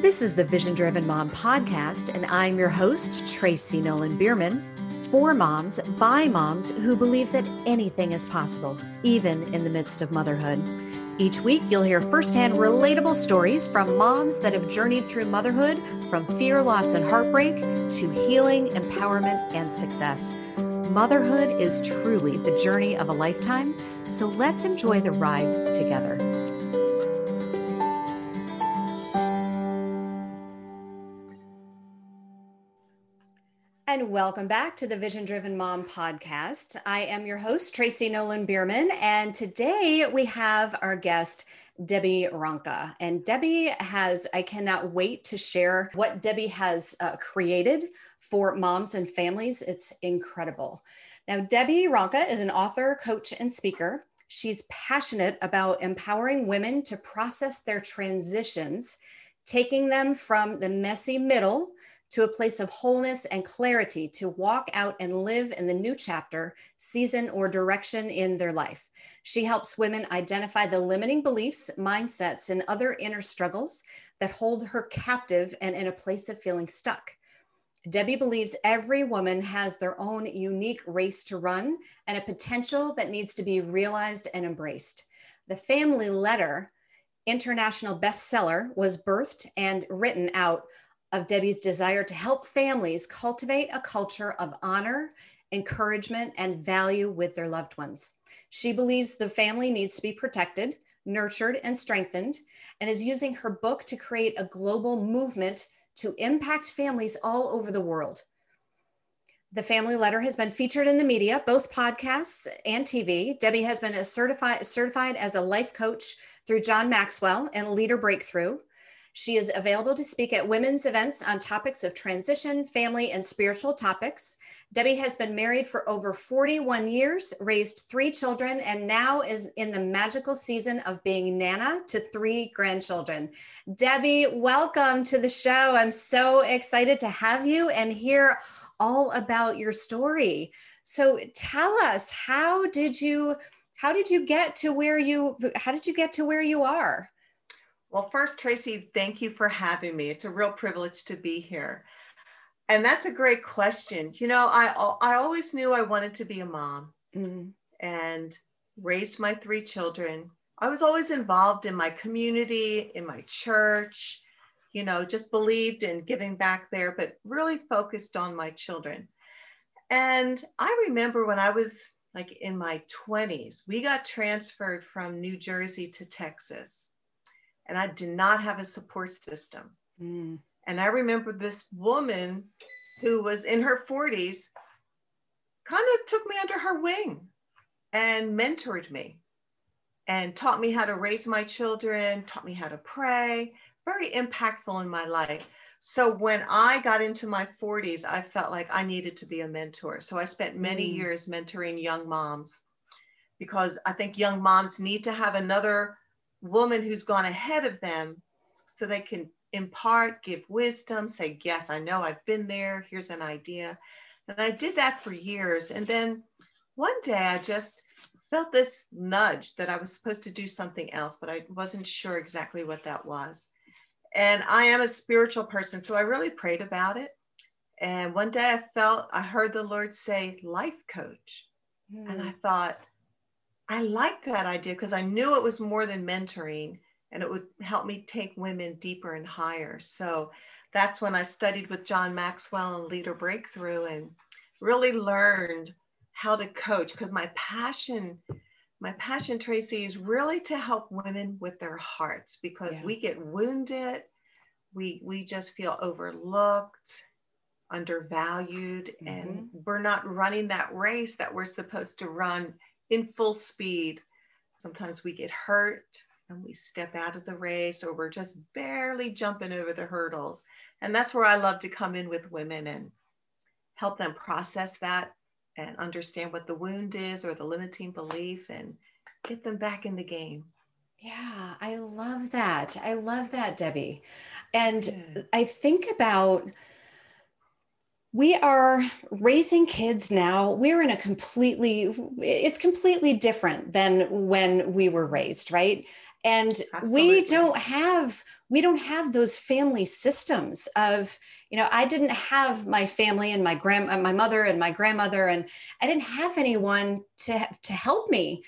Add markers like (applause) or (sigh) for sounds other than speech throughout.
This is the Vision Driven Mom podcast, and I'm your host, Tracy Nolan Bierman. For moms, by moms who believe that anything is possible, even in the midst of motherhood. Each week, you'll hear firsthand relatable stories from moms that have journeyed through motherhood from fear, loss, and heartbreak to healing, empowerment, and success. Motherhood is truly the journey of a lifetime, so let's enjoy the ride together. And welcome back to the Vision Driven Mom podcast. I am your host, Tracy Nolan Bierman, and today we have our guest, Debbie Ronka. And Debbie has, I cannot wait to share what Debbie has uh, created for moms and families. It's incredible. Now, Debbie Ronka is an author, coach, and speaker. She's passionate about empowering women to process their transitions, taking them from the messy middle to a place of wholeness and clarity to walk out and live in the new chapter, season, or direction in their life. She helps women identify the limiting beliefs, mindsets, and other inner struggles that hold her captive and in a place of feeling stuck. Debbie believes every woman has their own unique race to run and a potential that needs to be realized and embraced. The family letter, international bestseller, was birthed and written out of Debbie's desire to help families cultivate a culture of honor, encouragement, and value with their loved ones. She believes the family needs to be protected, nurtured, and strengthened, and is using her book to create a global movement to impact families all over the world. The family letter has been featured in the media, both podcasts and TV. Debbie has been certified, certified as a life coach through John Maxwell and Leader Breakthrough. She is available to speak at women's events on topics of transition, family, and spiritual topics. Debbie has been married for over 41 years, raised three children, and now is in the magical season of being Nana to three grandchildren. Debbie, welcome to the show. I'm so excited to have you and hear all about your story. So tell us, how did you how did you get to where you how did you get to where you are? Well, first, Tracy, thank you for having me. It's a real privilege to be here. And that's a great question. You know, I I always knew I wanted to be a mom mm-hmm. and raised my three children. I was always involved in my community, in my church, you know, just believed in giving back there, but really focused on my children. And I remember when I was like in my 20s, we got transferred from New Jersey to Texas and I did not have a support system. Mm. And I remember this woman who was in her 40s kind of took me under her wing and mentored me and taught me how to raise my children, taught me how to pray, very impactful in my life. So when I got into my 40s, I felt like I needed to be a mentor. So I spent many mm. years mentoring young moms because I think young moms need to have another woman who's gone ahead of them so they can impart, give wisdom, say, Yes, I know I've been there. Here's an idea. And I did that for years. And then one day I just felt this nudge that I was supposed to do something else, but I wasn't sure exactly what that was. And I am a spiritual person, so I really prayed about it. And one day I felt, I heard the Lord say, life coach. Mm. And I hmm. thought, I like that idea because I knew it was more than mentoring and it would help me take women deeper and higher. So that's when I studied with John Maxwell and Leader Breakthrough and really learned how to coach because my passion my passion tracy is really to help women with their hearts because yeah. we get wounded we we just feel overlooked undervalued mm-hmm. and we're not running that race that we're supposed to run in full speed. Sometimes we get hurt and we step out of the race or we're just barely jumping over the hurdles. And that's where I love to come in with women and help them process that and understand what the wound is or the limiting belief and get them back in the game. Yeah, I love that. I love that, Debbie. And yeah. I think about we are raising kids now. We're in a completely it's completely different than when we were raised right? And Absolutely. we don't have we don't have those family systems of you know i didn't have my family and my grand my mother and my grandmother and i didn't have anyone to to help me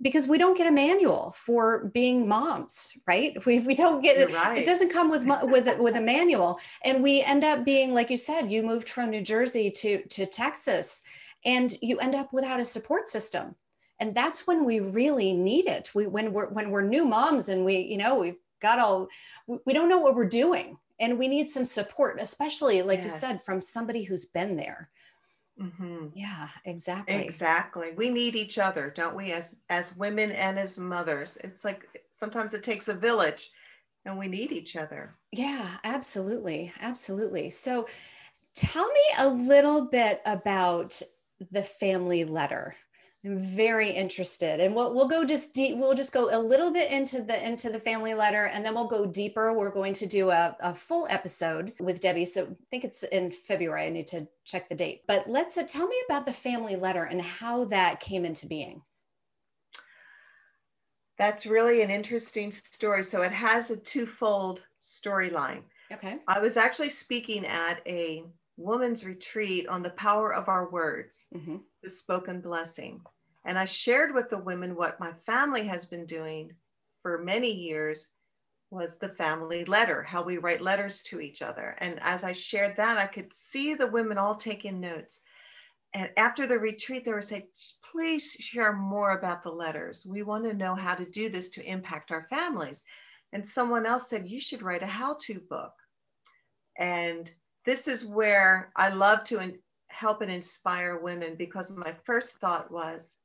because we don't get a manual for being moms right? (laughs) We, we don't get it right. it doesn't come with (laughs) with with a manual. And we end up being like you said you moved from new jersey to to texas and you end up without a support system. And that's when we really need it. We when we're when we're new moms and we you know we've got all we don't know what we're doing. And we need some support especially like yes. you said from somebody who's been there Mm-hmm. Yeah, exactly. Exactly. We need each other, don't we? As as women and as mothers, it's like sometimes it takes a village, and we need each other. Yeah, absolutely, absolutely. So, tell me a little bit about the family letter. I'm very interested, and we'll we'll go just deep. We'll just go a little bit into the into the family letter, and then we'll go deeper. We're going to do a, a full episode with Debbie. So I think it's in February. I need to check the date. But let's uh, tell me about the family letter and how that came into being. That's really an interesting story. So it has a twofold storyline. Okay. I was actually speaking at a woman's retreat on the power of our words, mm-hmm. the spoken blessing. And I shared with the women what my family has been doing for many years was the family letter, how we write letters to each other. And as I shared that, I could see the women all taking notes. And after the retreat, they were saying, please share more about the letters. We want to know how to do this to impact our families. And someone else said, you should write a how to book. And this is where I love to in, help and inspire women because my first thought was,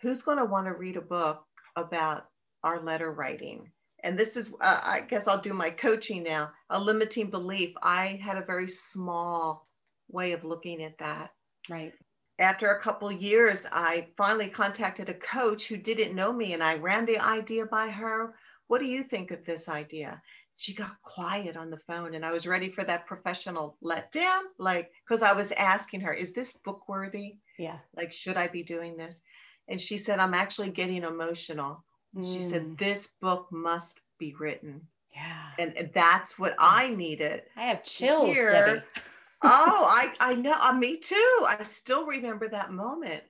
who's going to want to read a book about our letter writing? And this is, uh, I guess I'll do my coaching now, a limiting belief. I had a very small way of looking at that. Right. After a couple years, I finally contacted a coach who didn't know me and I ran the idea by her. What do you think of this idea? She got quiet on the phone and I was ready for that professional letdown. Like, because I was asking her, is this book worthy? Yeah. Like, should I be doing this? And she said, I'm actually getting emotional. Mm. She said, mm. this book must be written. Yeah. And that's what I needed. I have chills, Debbie. (laughs) oh, (laughs) I, I know. Uh, me too. I still remember that moment.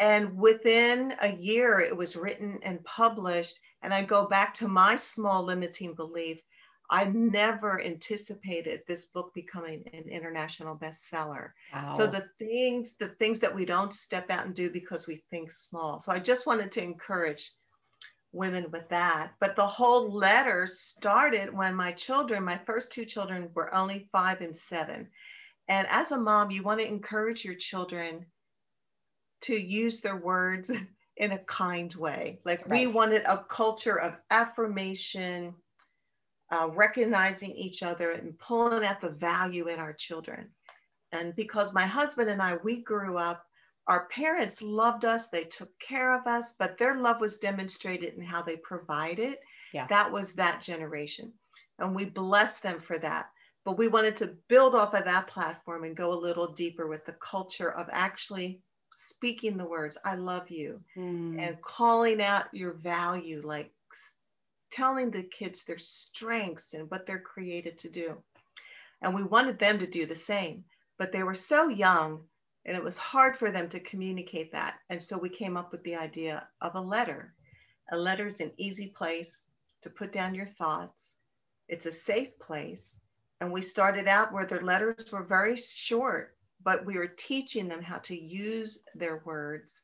And within a year, it was written and published. And I go back to my small limiting belief I never anticipated this book becoming an international bestseller. Wow. So the things, the things that we don't step out and do because we think small. So I just wanted to encourage women with that. But the whole letter started when my children, my first two children, were only five and seven. And as a mom, you want to encourage your children to use their words (laughs) in a kind way. Like right. we wanted a culture of affirmation uh, recognizing each other and pulling at the value in our children. And because my husband and I, we grew up, our parents loved us, they took care of us, but their love was demonstrated in how they provided. Yeah. That was that generation. And we bless them for that. But we wanted to build off of that platform and go a little deeper with the culture of actually speaking the words, I love you, mm. and calling out your value, like telling the kids their strengths and what they're created to do. And we wanted them to do the same, but they were so young and it was hard for them to communicate that. And so we came up with the idea of a letter. A letter is an easy place to put down your thoughts, it's a safe place. And we started out where their letters were very short, but we were teaching them how to use their words.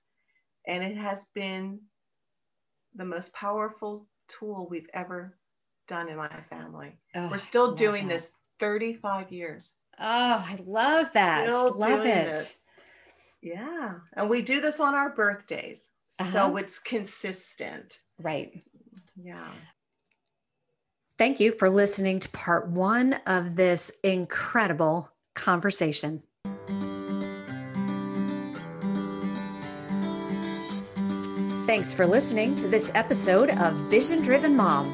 And it has been the most powerful tool we've ever done in my family. Oh, We're still doing that. this 35 years. Oh, I love that. Still love it. This. Yeah. And we do this on our birthdays. Uh-huh. So it's consistent. Right. Yeah. Thank you for listening to part one of this incredible conversation. Thanks for listening to this episode of Vision Driven Mom.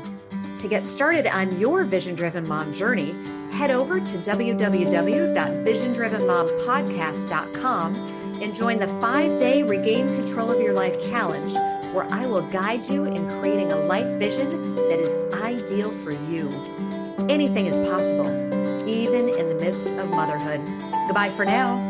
To get started on your vision driven mom journey, head over to www.visiondrivenmompodcast.com and join the five day Regain Control of Your Life challenge, where I will guide you in creating a life vision that is ideal for you. Anything is possible, even in the midst of motherhood. Goodbye for now.